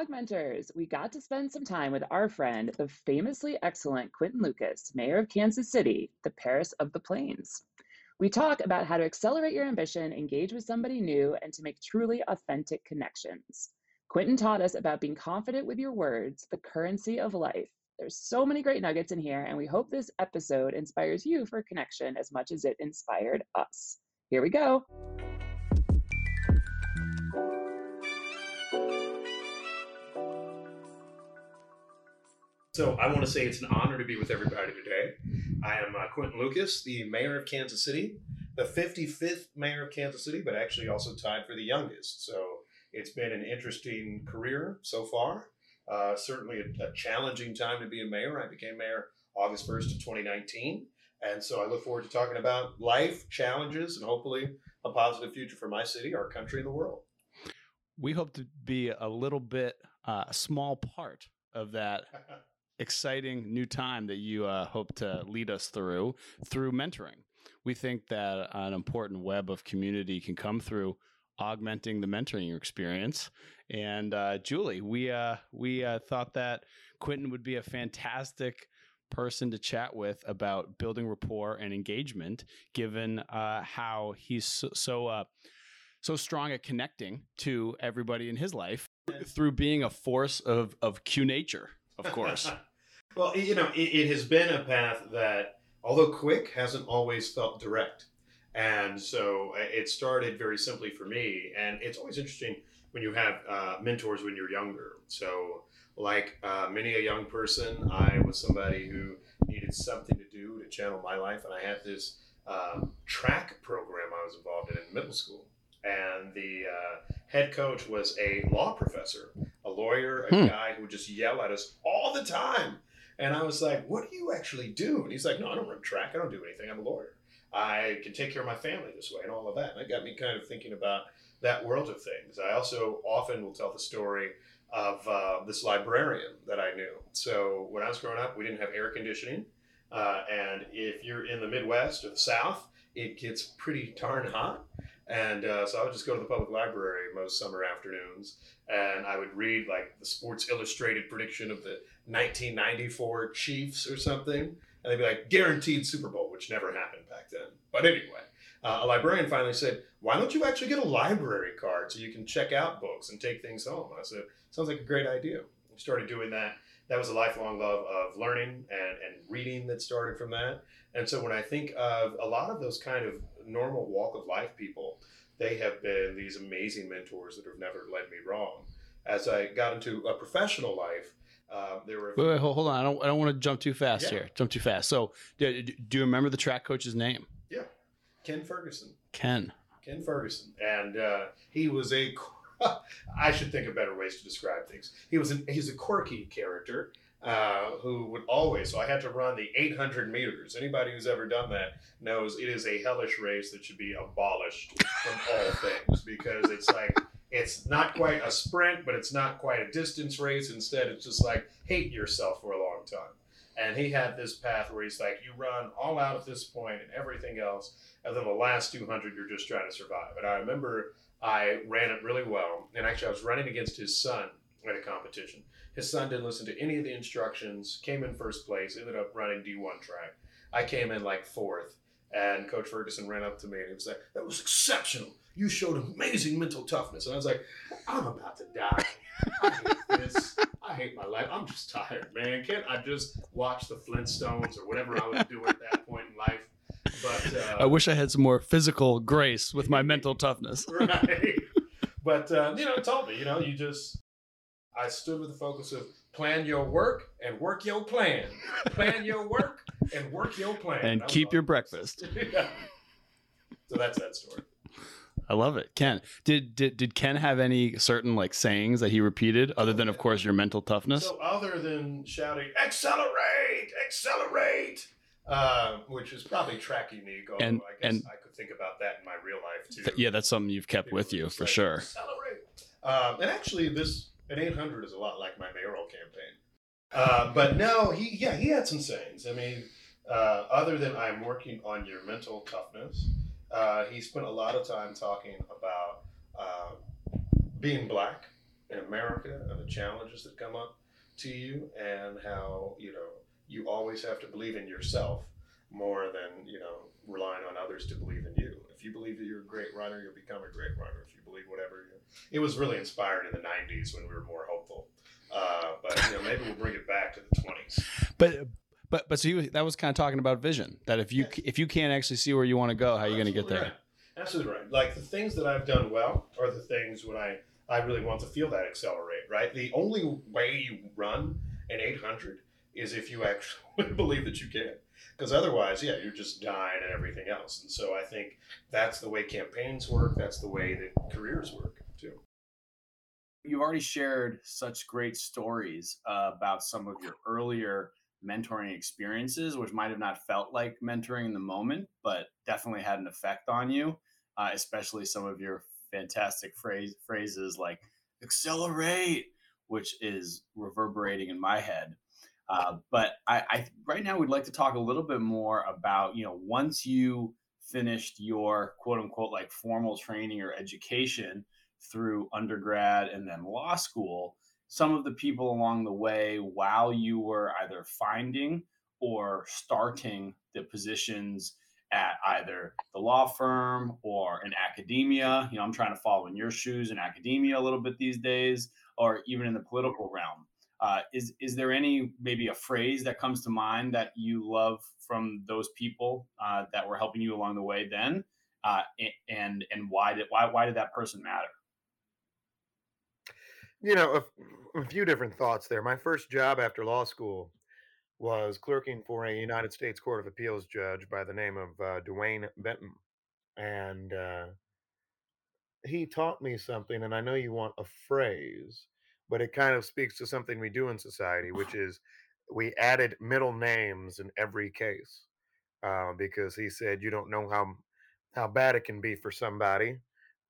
Augmenters! We got to spend some time with our friend, the famously excellent Quinton Lucas, mayor of Kansas City, the Paris of the Plains. We talk about how to accelerate your ambition, engage with somebody new, and to make truly authentic connections. Quinton taught us about being confident with your words, the currency of life. There's so many great nuggets in here, and we hope this episode inspires you for connection as much as it inspired us. Here we go. So I want to say it's an honor to be with everybody today. I am uh, Quinton Lucas, the mayor of Kansas City, the 55th mayor of Kansas City, but actually also tied for the youngest. So it's been an interesting career so far. Uh, certainly a, a, challenging time to be a mayor. I became mayor August 1st of 2019. And so I look forward to talking about life, challenges, and hopefully a positive future for my city, our country, and the world. We hope to be a little bit, uh, a small part of that exciting new time that you uh, hope to lead us through through mentoring. We think that an important web of community can come through augmenting the mentoring experience. And uh, Julie, we uh, we uh, thought that Quinton would be a fantastic person to chat with about building rapport and engagement, given uh, how he's so so, uh, so strong at connecting to everybody in his life through being a force of of Q nature, of course. Well, you know, it, it, has been a path that, although quick, hasn't always felt direct. And so uh, it started very simply for me. And it's always interesting when you have uh, mentors when you're younger. So, like uh, many a young person, I was somebody who needed something to do to channel my life. And I had this um, track program I was involved in in middle school. And the uh, head coach was a law professor, a lawyer, a hmm. guy who would just yell at us all the time and I was like, what do you actually do? And he's like, no, I don't run track. I don't do anything. I'm a lawyer. I can take care of my family this way and all of that. And that got me kind of thinking about that world of things. I also often will tell the story of uh, this librarian that I knew. So when I was growing up, we didn't have air conditioning. Uh, and if you're in the Midwest or the South, it gets pretty darn hot. And uh, so I would just go to the public library most summer afternoons and I would read like the Sports Illustrated prediction of the 1994 Chiefs or something. And they'd be like, guaranteed Super Bowl, which never happened back then. But anyway, uh, a librarian finally said, why don't you actually get a library card so you can check out books and take things home? I said, sounds like a great idea. We started doing that. That was a lifelong love of learning and, and reading that started from that. And so when I think of a lot of those kind of normal walk of life people, they have been these amazing mentors that have never led me wrong. As I got into a professional life, uh, there were. Wait, wait, hold on. I don't. I don't want to jump too fast yeah. here. Jump too fast. So, do, do you remember the track coach's name? Yeah, Ken Ferguson. Ken. Ken Ferguson, and uh, he was a. I should think of better ways to describe things. He was an, he's a quirky character uh, who would always, so I had to run the 800 meters. Anybody who's ever done that knows it is a hellish race that should be abolished from all things because it's like, it's not quite a sprint, but it's not quite a distance race. Instead, it's just like hate yourself for a long time. And he had this path where he's like, you run all out at this point and everything else. And then the last 200, you're just trying to survive. And I remember I ran it really well. And actually, I was running against his son at a competition. His son didn't listen to any of the instructions, came in first place, ended up running D1 track. I came in like fourth, and Coach Ferguson ran up to me and he was like, That was exceptional. You showed amazing mental toughness. And I was like, I'm about to die. I hate this. I hate my life. I'm just tired, man. Can't I just watch the Flintstones or whatever I was doing at that point in life? But uh, I wish I had some more physical grace with my mental toughness. right. But uh, you know, it told me, you know, you just I stood with the focus of plan your work and work your plan. Plan your work and work your plan. And keep your breakfast. yeah. So that's that story. I love it. Ken, did, did did Ken have any certain like sayings that he repeated other than of course your mental toughness? So other than shouting accelerate, accelerate, uh, which is probably track unique. and, I guess and, I could think about that in my real life too. Th- yeah, that's something you've kept with you for sure. Accelerate. Um, and actually, this an 800 is a lot like my mayoral campaign. Uh, but no, he yeah he had some sayings. I mean, uh, other than I'm working on your mental toughness, uh, he spent a lot of time talking about uh, being black in America and the challenges that come up to you, and how you know you always have to believe in yourself more than you know relying on others to believe in you. If you believe that you're a great runner, you'll become a great runner. If you believe whatever, you, it was really inspired in the '90s when we were more hopeful. Uh, but you know, maybe we'll bring it back to the 20s. But but but so you, that was kind of talking about vision. That if you if you can't actually see where you want to go, how are you going to get there? Right. Absolutely right. Like the things that I've done well are the things when I I really want to feel that accelerate. Right. The only way you run an 800 is if you actually believe that you can. Because otherwise, yeah, you're just dying and everything else. And so I think that's the way campaigns work. That's the way that careers work too. You've already shared such great stories uh, about some of your earlier mentoring experiences, which might have not felt like mentoring in the moment, but definitely had an effect on you, uh, especially some of your fantastic phrase, phrases like accelerate, which is reverberating in my head. Uh, but I, I right now we'd like to talk a little bit more about, you know, once you finished your quote unquote like formal training or education through undergrad and then law school, some of the people along the way while you were either finding or starting the positions at either the law firm or in academia. You know, I'm trying to follow in your shoes in academia a little bit these days, or even in the political realm. Uh, is is there any maybe a phrase that comes to mind that you love from those people uh, that were helping you along the way then, uh, and and why did why why did that person matter? You know, a, a few different thoughts there. My first job after law school was clerking for a United States Court of Appeals judge by the name of uh, Duane Benton. And uh, he taught me something, and I know you want a phrase, but it kind of speaks to something we do in society, which is we added middle names in every case uh, because he said you don't know how how bad it can be for somebody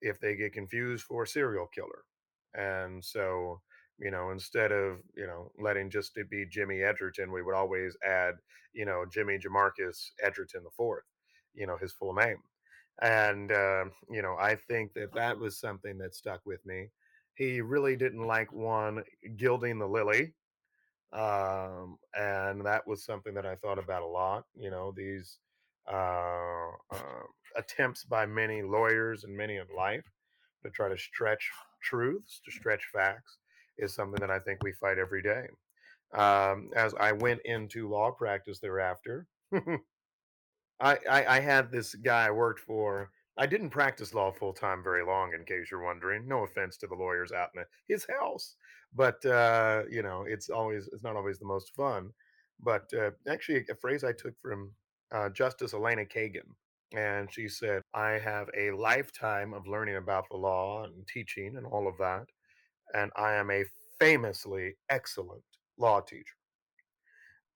if they get confused for a serial killer and so, you know, instead of, you know, letting just it be Jimmy Edgerton, we would always add, you know, Jimmy Jamarcus Edgerton the fourth, you know, his full name. And, uh, you know, I think that that was something that stuck with me. He really didn't like one gilding the lily. Um, and that was something that I thought about a lot. You know, these uh, uh, attempts by many lawyers and many in life to try to stretch truths, to stretch facts, is something that I think we fight every day. Um, as I went into law practice thereafter, I, I, I had this guy I worked for. I didn't practice law full time very long, in case you're wondering. No offense to the lawyers out in his house, but uh, you know, it's always it's not always the most fun. But uh, actually, a phrase I took from uh, Justice Elena Kagan, and she said, I have a lifetime of learning about the law and teaching and all of that. And I am a famously excellent law teacher.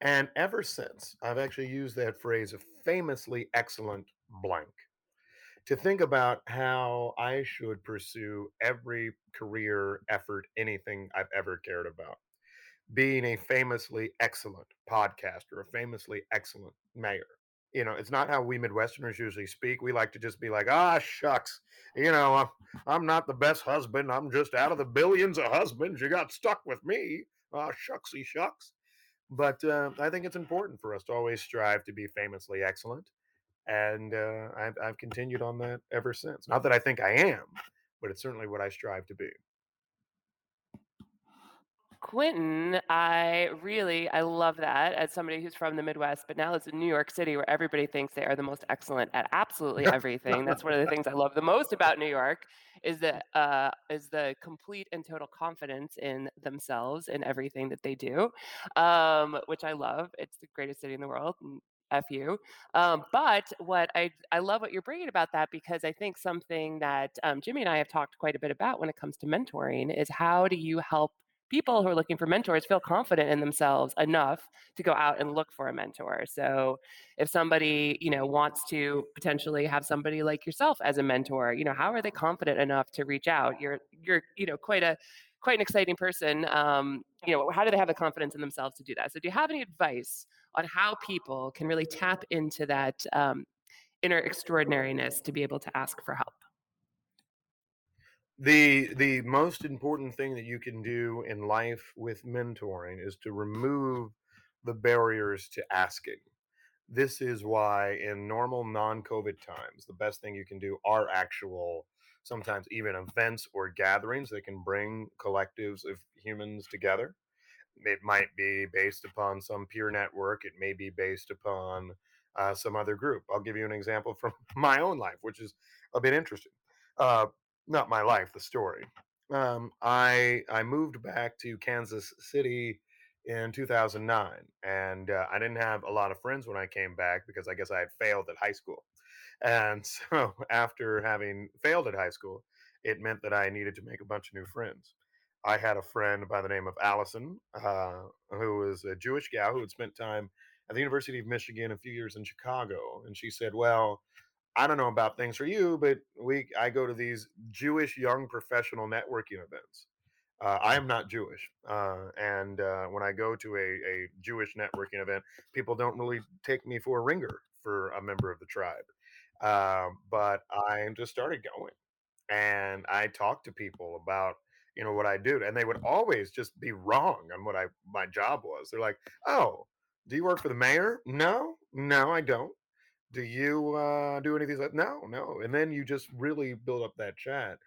And ever since, I've actually used that phrase, a famously excellent blank, to think about how I should pursue every career effort, anything I've ever cared about. Being a famously excellent podcaster, a famously excellent mayor, you know, it's not how we Midwesterners usually speak. We like to just be like, ah, shucks, you know, I'm, not the best husband. I'm just out of the billions of husbands. You got stuck with me. Ah, shucksy shucks. But uh, I think it's important for us to always strive to be famously excellent. And uh, I've, I've continued on that ever since. Not that I think I am, but it's certainly what I strive to be. Quinton, I really I love that as somebody who's from the Midwest, but now it's in New York City where everybody thinks they are the most excellent at absolutely everything. That's one of the things I love the most about New York is the uh, is the complete and total confidence in themselves in everything that they do, um, which I love. It's the greatest city in the world. F you. Um, but what I I love what you're bringing about that because I think something that um, Jimmy and I have talked quite a bit about when it comes to mentoring is how do you help people who are looking for mentors feel confident in themselves enough to go out and look for a mentor. So if somebody, you know, wants to potentially have somebody like yourself as a mentor, you know, how are they confident enough to reach out? You're you're, you know, quite a quite an exciting person. Um, you know, how do they have the confidence in themselves to do that? So do you have any advice on how people can really tap into that um, inner extraordinariness to be able to ask for help? The the most important thing that you can do in life with mentoring is to remove the barriers to asking. This is why in normal non-covid times the best thing you can do are actual sometimes even events or gatherings that can bring collectives of humans together. It might be based upon some peer network it may be based upon uh, some other group. I'll give you an example from my own life which is a bit interesting. Uh, not my life the story. Um, i i moved back to kansas city in 2009 and uh, i didn't have a lot of friends when i came back because i guess i had failed at high school. And so after having failed at high school it meant that i needed to make a bunch of new friends. I had a friend by the name of allison uh, who was a jewish gal who had spent time at the university of michigan a few years in chicago and she said well i don't know about things for you but we i go to these jewish young professional networking events uh, I am not Jewish, uh, and uh, when I go to a, a Jewish networking event, people don't really take me for a ringer for a member of the tribe. Um, but I just started going, and I talked to people about you know what I do, and they would always just be wrong on what I my job was. They're like, "Oh, do you work for the mayor? No, no, I don't. Do you uh, do anything these? No, no." And then you just really build up that chat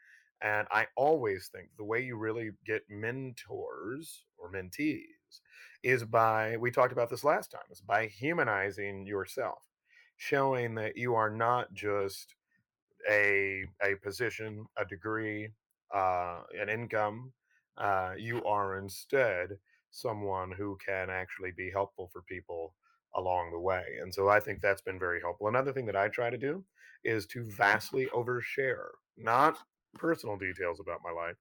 and I always think the way you really get mentors or mentees is by, we talked about this last time, is by humanizing yourself, showing that you are not just a, a position, a degree, uh, an income. Uh, you are instead someone who can actually be helpful for people along the way. And so I think that's been very helpful. Another thing that I try to do is to vastly overshare, not personal details about my life,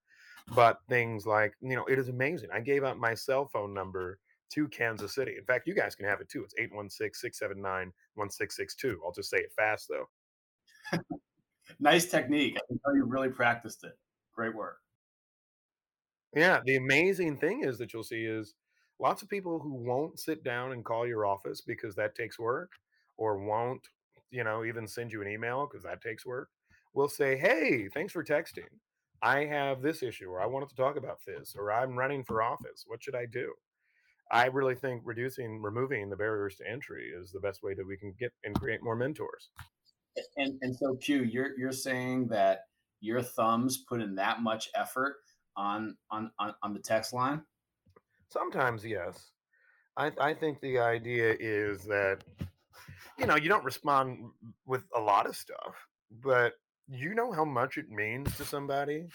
but things like, you know, it is amazing. I gave out my cell phone number to Kansas City. In fact, you guys can have it too. It's 816 679 1662. I'll just say it fast though. nice technique. I can tell you really practiced it. Great work. Yeah. The amazing thing is that you'll see is lots of people who won't sit down and call your office because that takes work or won't, you know, even send you an email because that takes work will say, Hey, thanks for texting. I have this issue, or I wanted to talk about this, or I'm running for office. What should I do? I really think reducing, removing the barriers to entry is the best way that we can get and create more mentors. And and so Q, you're you're saying that your thumbs put in that much effort on on on, on the text line? Sometimes yes. I I think the idea is that you know you don't respond with a lot of stuff, but you know how much it means to somebody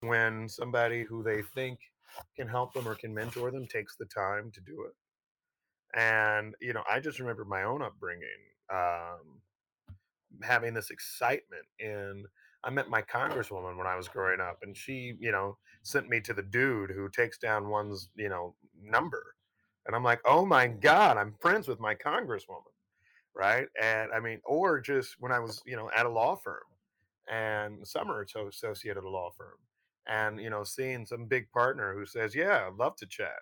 when somebody who they think can help them or can mentor them takes the time to do it. And, you know, I just remember my own upbringing, um, having this excitement in. I met my congresswoman when I was growing up, and she, you know, sent me to the dude who takes down one's, you know, number. And I'm like, oh my God, I'm friends with my congresswoman. Right. And I mean, or just when I was, you know, at a law firm and summer are associated a law firm and you know seeing some big partner who says yeah i'd love to chat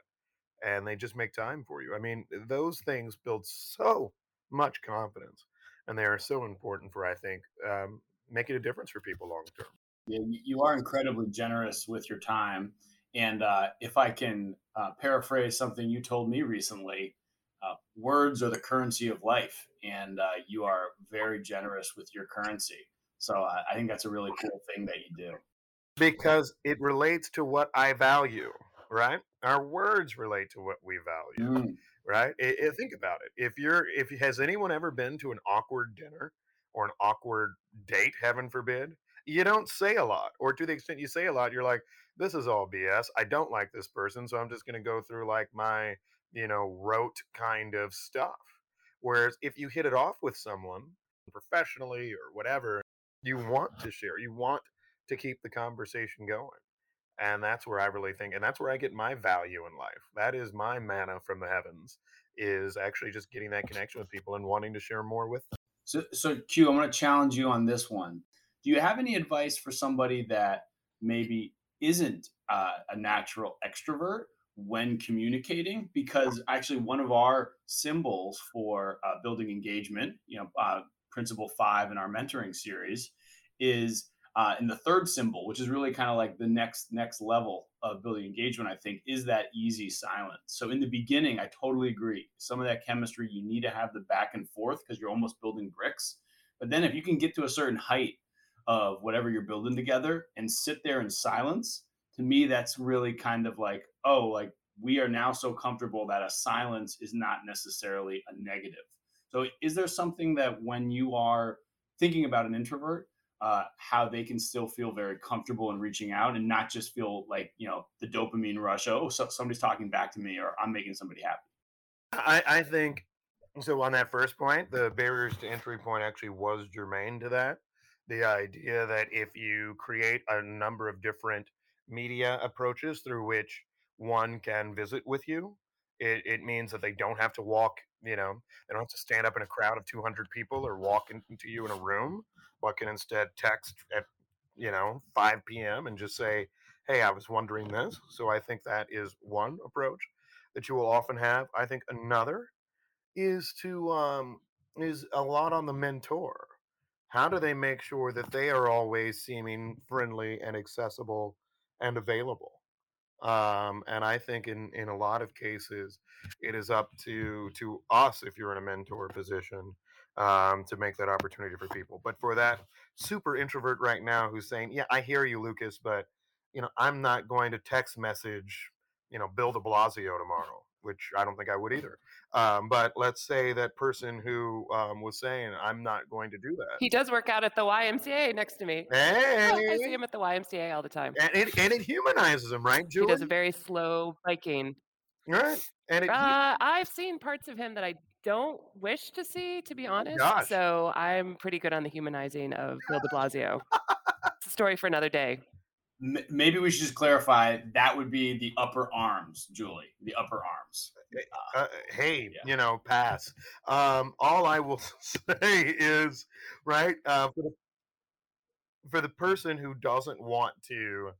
and they just make time for you i mean those things build so much confidence and they are so important for i think um, making a difference for people long term yeah, you are incredibly generous with your time and uh, if i can uh, paraphrase something you told me recently uh, words are the currency of life and uh, you are very generous with your currency so I, I think that's a really cool thing that you do. Because it relates to what I value, right? Our words relate to what we value, mm. right? It, it, think about it. If you're, if has anyone ever been to an awkward dinner or an awkward date, heaven forbid, you don't say a lot, or to the extent you say a lot, you're like, this is all BS. I don't like this person, so I'm just going to go through like my, you know, rote kind of stuff. Whereas if you hit it off with someone professionally or whatever, you want to share you want to keep the conversation going and that's where i really think and that's where i get my value in life that is my manna from the heavens is actually just getting that connection with people and wanting to share more with them so so q i'm going to challenge you on this one do you have any advice for somebody that maybe isn't uh, a natural extrovert when communicating because actually one of our symbols for uh, building engagement you know uh, principle five in our mentoring series is Uh, the third symbol, which is really kind of like the next next level of building engagement, I think, is that easy silence. So in the beginning, I totally agree. Some of that chemistry, you need to have the back and forth because you're almost building bricks. But then if you can get to a certain height of whatever you're building together and sit there in silence, to me, that's really kind of like, oh, like we are now so comfortable that a silence is not necessarily a negative. So is there something that when you are thinking about an introvert, uh, how they can still feel very comfortable in reaching out and not just feel like you know the dopamine rush. Oh, so somebody's talking back to me, or I'm making somebody happy. I, I think so. On that first point, the barriers to entry point actually was germane to that. The idea that if you create a number of different media approaches through which one can visit with you, it, it means that they don't have to walk. You know, they don't have to stand up in a crowd of 200 people or walk into you in a room but can instead text at you know 5 p.m. and just say, "Hey, I was wondering this." So I think that is one approach that you will often have. I think another is to um, is a lot on the mentor. How do they make sure that they are always seeming friendly and accessible and available? Um, and I think in in a lot of cases, it is up to to us if you're in a mentor position um, to make that opportunity for people. But for that super introvert right now who's saying, "Yeah, I hear you, Lucas, but you know, I'm not going to text message, you know, Bill De Blasio tomorrow." Which I don't think I would either. Um, but let's say that person who um, was saying, "I'm not going to do that." He does work out at the YMCA next to me. Hey, I see him at the YMCA all the time. And it, and it humanizes him, right, Julie? He does a very slow biking. Right. And it, uh, I've seen parts of him that I don't wish to see, to be honest. Gosh. So I'm pretty good on the humanizing of Bill de Blasio. it's a story for another day. M- Maybe we should just clarify that would be the upper arms, Julie. The upper arms. uh, hey, Yeah. you know, pass. Um, all I will say is, right, uh, for, the, for the person who doesn't want to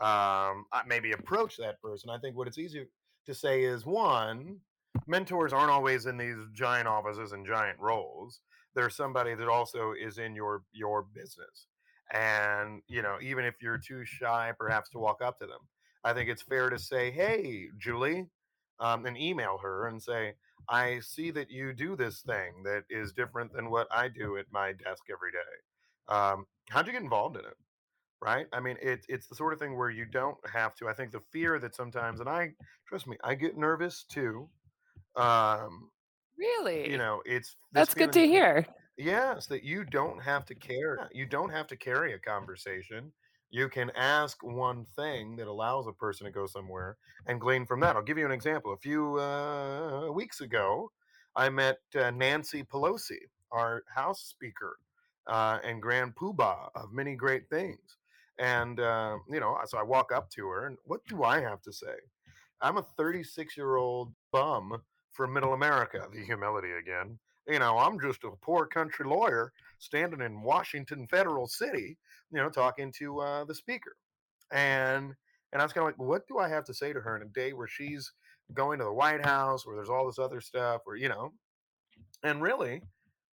um, uh, maybe approach that person, I think what it's easier to say is one, mentors aren't always in these giant offices and giant roles. There's somebody that also is in your your business, and you know, even if you're too shy, perhaps to walk up to them, I think it's fair to say, "Hey, Julie," um, and email her and say, I see that you do this thing that is different than what I do at my desk every day. Um, how'd you get involved in it? Right? I mean, it's it's the sort of thing where you don't have to. I think the fear that sometimes, and I trust me, I get nervous too. Um, Really? you know, it's That's good to hear. Yes, that you don't have to care. You don't have to carry a conversation. You can ask one thing that allows a person to go somewhere and glean from that. I'll give you an example. A few uh, weeks ago, I met uh, Nancy Pelosi, our House Speaker uh, and Grand Poobah of many great things. And, uh, you know, so I walk up to her, and what do I have to say? I'm a 36 year old bum from middle America, the humility again you know, I'm just a poor country lawyer standing in Washington Federal City, you know, talking to uh, the speaker. And and I was kind of like, what do I have to say to her in a day where she's going to the White House, where there's all this other stuff, where you know, and really,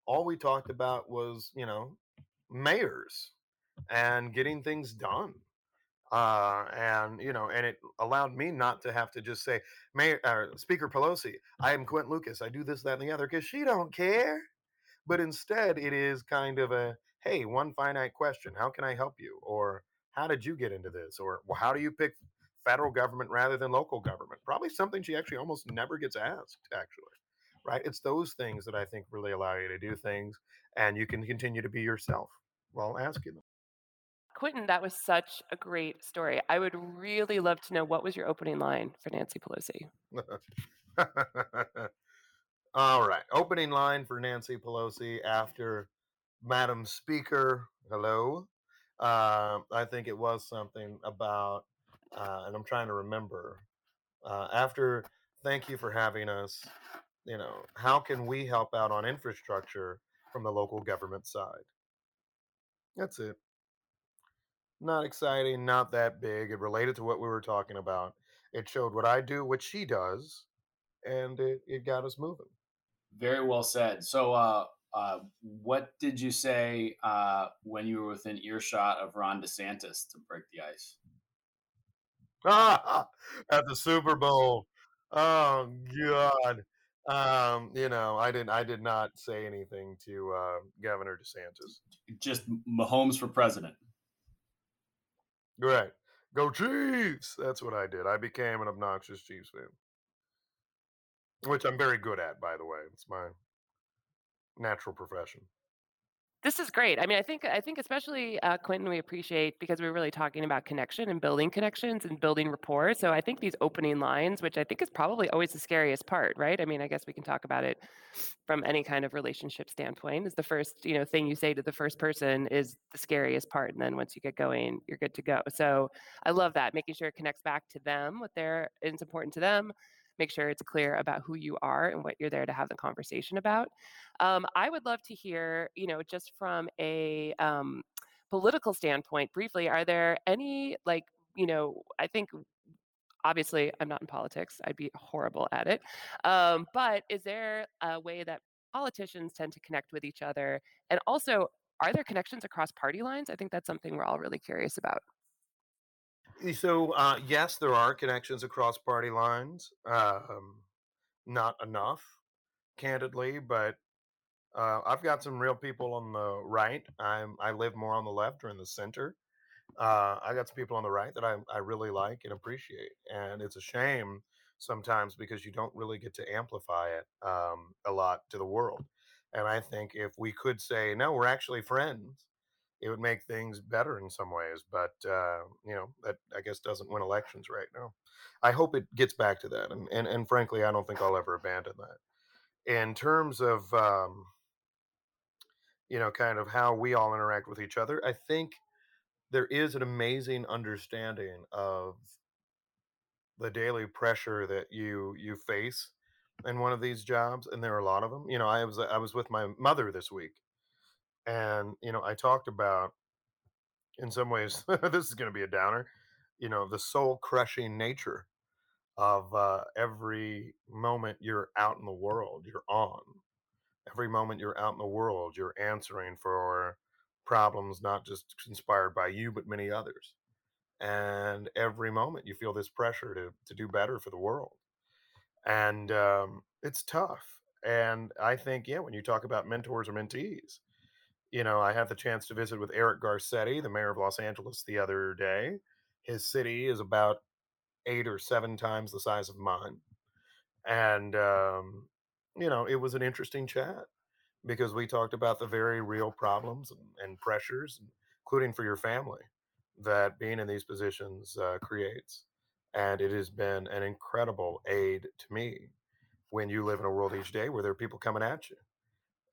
all we talked about was you know, mayors and getting things done. Uh, and you know, and it allowed me not to have to just say, Mayor, uh, Speaker Pelosi, I am Quinton Lucas. I do this, that, and the other, because she don't care. But instead, it is kind of a, hey, one finite question: How can I help you? Or how did you get into this? Or well, how do you pick federal government rather than local government? Probably something she actually almost never gets asked. Actually, right? It's those things that I think really allow you to do things, and you can continue to be yourself while asking them. Quinton, that was such a great story. I would really love to know what was your opening line for Nancy Pelosi? All right. Opening line for Nancy Pelosi after Madam Speaker. Hello. Uh, I think it was something about, uh, and I'm trying to remember. Uh, after, thank you for having us. You know, how can we help out on infrastructure from the local government side? That's it. Not exciting, not that big. It related to what we were talking about. It showed what I do, what she does, and it, it got us moving. Very well said. So, uh, uh, what did you say uh, when you were within earshot of Ron DeSantis to break the ice? At the Super Bowl. Oh God. Um, you know, I didn't. I did not say anything to uh, Governor DeSantis. Just Mahomes for president. Right. Go Chiefs. That's what I did. I became an obnoxious Chiefs fan, which I'm very good at, by the way. It's my natural profession. This is great. I mean, I think I think especially uh, Quinton, we appreciate because we're really talking about connection and building connections and building rapport. So I think these opening lines, which I think is probably always the scariest part, right? I mean, I guess we can talk about it from any kind of relationship standpoint. Is the first you know thing you say to the first person is the scariest part, and then once you get going, you're good to go. So I love that, making sure it connects back to them, what they're it's important to them, make sure it's clear about who you are and what you're there to have the conversation about. Um, I would love to hear, you know, just from a um, political standpoint, briefly, are there any, like, you know, I think obviously I'm not in politics, I'd be horrible at it. Um, but is there a way that politicians tend to connect with each other? And also, are there connections across party lines? I think that's something we're all really curious about. So, uh, yes, there are connections across party lines. Um, not enough, candidly, but uh, I've got some real people on the right. I'm I live more on the left or in the center. Uh, I got some people on the right that I, I really like and appreciate, and it's a shame sometimes because you don't really get to amplify it um, a lot to the world. And I think if we could say, no, we're actually friends, it would make things better in some ways. But uh, you know, that I guess doesn't win elections right now. I hope it gets back to that, and and, and frankly, I don't think I'll ever abandon that. In terms of um, you know, kind of how we all interact with each other, I think there is an amazing understanding of the daily pressure that you you face in one of these jobs and there are a lot of them you know i was i was with my mother this week and you know i talked about in some ways this is going to be a downer you know the soul crushing nature of uh, every moment you're out in the world you're on. Every moment you're out in the world you're answering for problems not just inspired by you but many others. And every moment you feel this pressure to to do better for the world. And um, it's tough. And i think yeah when you talk about mentors or mentees you know, I had the chance to visit with Eric Garcetti, the mayor of Los Angeles, the other day. His city is about eight or seven times the size of mine. And, um, you know, it was an interesting chat because we talked about the very real problems and, and pressures, including for your family, that being in these positions uh, creates. And it has been an incredible aid to me when you live in a world each day where there are people coming at you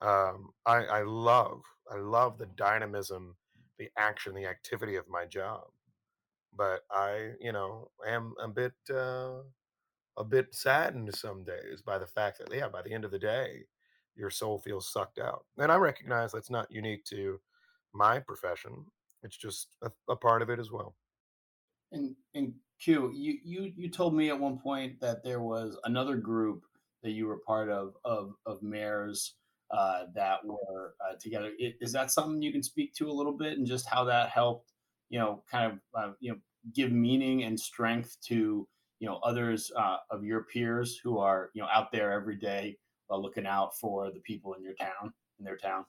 um, I, I love I love the dynamism, the action, the activity of my job. But I, you know, am a bit uh, a bit saddened some days by the fact that yeah, by the end of the day, your soul feels sucked out. And I recognize that's not unique to my profession. It's just a, a part of it as well. And and Q, you you you told me at one point that there was another group that you were part of of of mayors uh, that were uh, together. Is that something you can speak to a little bit and just how that helped, you know, kind of, uh, you know, give meaning and strength to, you know, others uh, of your peers who are, you know, out there every day uh, looking out for the people in your town, in their town?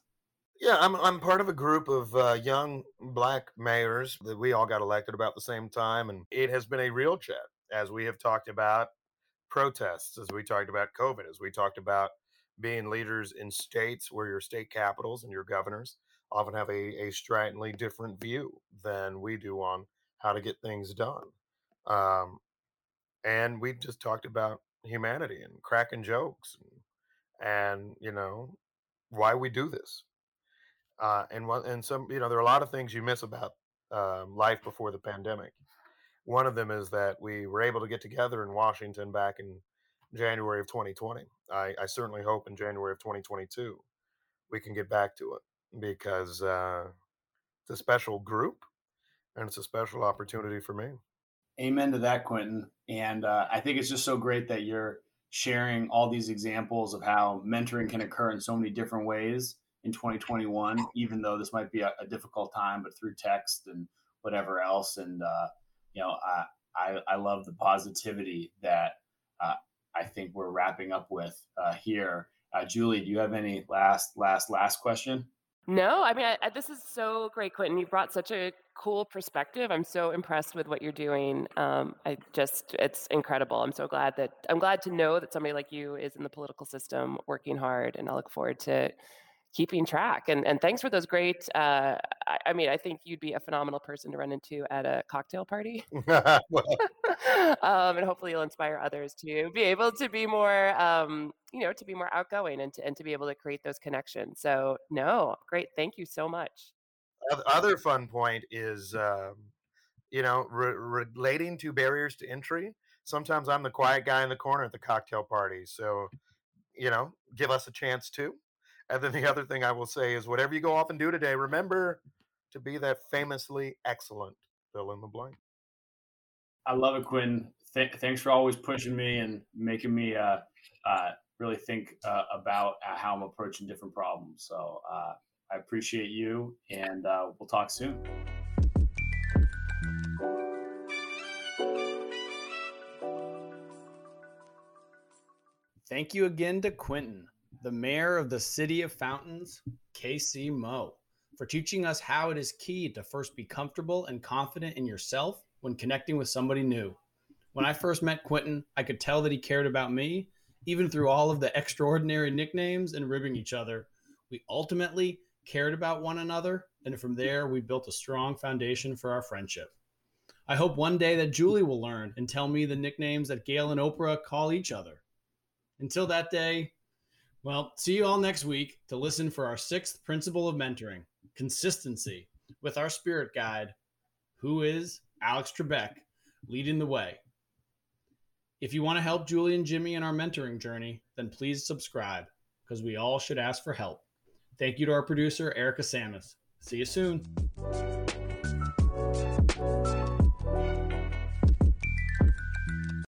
Yeah, I'm I'm part of a group of uh, young black mayors that we all got elected about the same time, and it has been a real chat as we have talked about protests, as we talked about COVID, as we talked about being leaders in states where your state capitals and your governors often have a, a stridently different view than we do on how to get things done. Um, and we just talked about humanity and cracking jokes and, and you know why we do this. Uh, and one and some you know there are a lot of things you miss about um, life before the pandemic. One of them is that we were able to get together in Washington back in January of 2020. I, I certainly hope in January of 2022 we can get back to it because uh, it's a special group and it's a special opportunity for me. Amen to that, Quinton. And uh, I think it's just so great that you're sharing all these examples of how mentoring can occur in so many different ways in 2021, even though this might be a, a difficult time, but through text and whatever else. And, uh, you know, I, I, I, love the positivity that uh, I think we're wrapping up with uh, here. Uh, Julie, do you have any last, last, last question? No, I mean, I, I, this is so great, Quinton. You brought such a cool perspective. I'm so impressed with what you're doing. Um, I just, it's incredible. I'm so glad that, I'm glad to know that somebody like you is in the political system working hard, and I look forward to keeping track. And and thanks for those great. Uh, I, I, mean, I think you'd be a phenomenal person to run into at a cocktail party. um, and hopefully, you'll inspire others to be able to be more, um, you know, to be more outgoing and to and to be able to create those connections. So, no, great. Thank you so much. Other fun point is, um, you know, re- relating to barriers to entry. Sometimes I'm the quiet guy in the corner at the cocktail party. So, you know, give us a chance too. And then the other thing I will say is whatever you go off and do today, remember to be that famously excellent fill in the blank. I love it, Quinn. Th- thanks for always pushing me and making me uh, uh, really think uh, about uh, how I'm approaching different problems. So uh, I appreciate you, and uh, we'll talk soon. Thank you again to Quinton the mayor of the city of Fountains, KC Mo, for teaching us how it is key to first be comfortable and confident in yourself when connecting with somebody new. When I first met Quinton, I could tell that he cared about me, even through all of the extraordinary nicknames and ribbing each other. We ultimately cared about one another, and from there, we built a strong foundation for our friendship. I hope one day that Julie will learn and tell me the nicknames that Gail and Oprah call each other. Until that day, well, see you all next week to listen for our sixth principle of mentoring consistency with our spirit guide, who is Alex Trebek, leading the way. If you want to help Julie and Jimmy in our mentoring journey, then please subscribe because we all should ask for help. Thank you to our producer, Erica Samus. See you soon.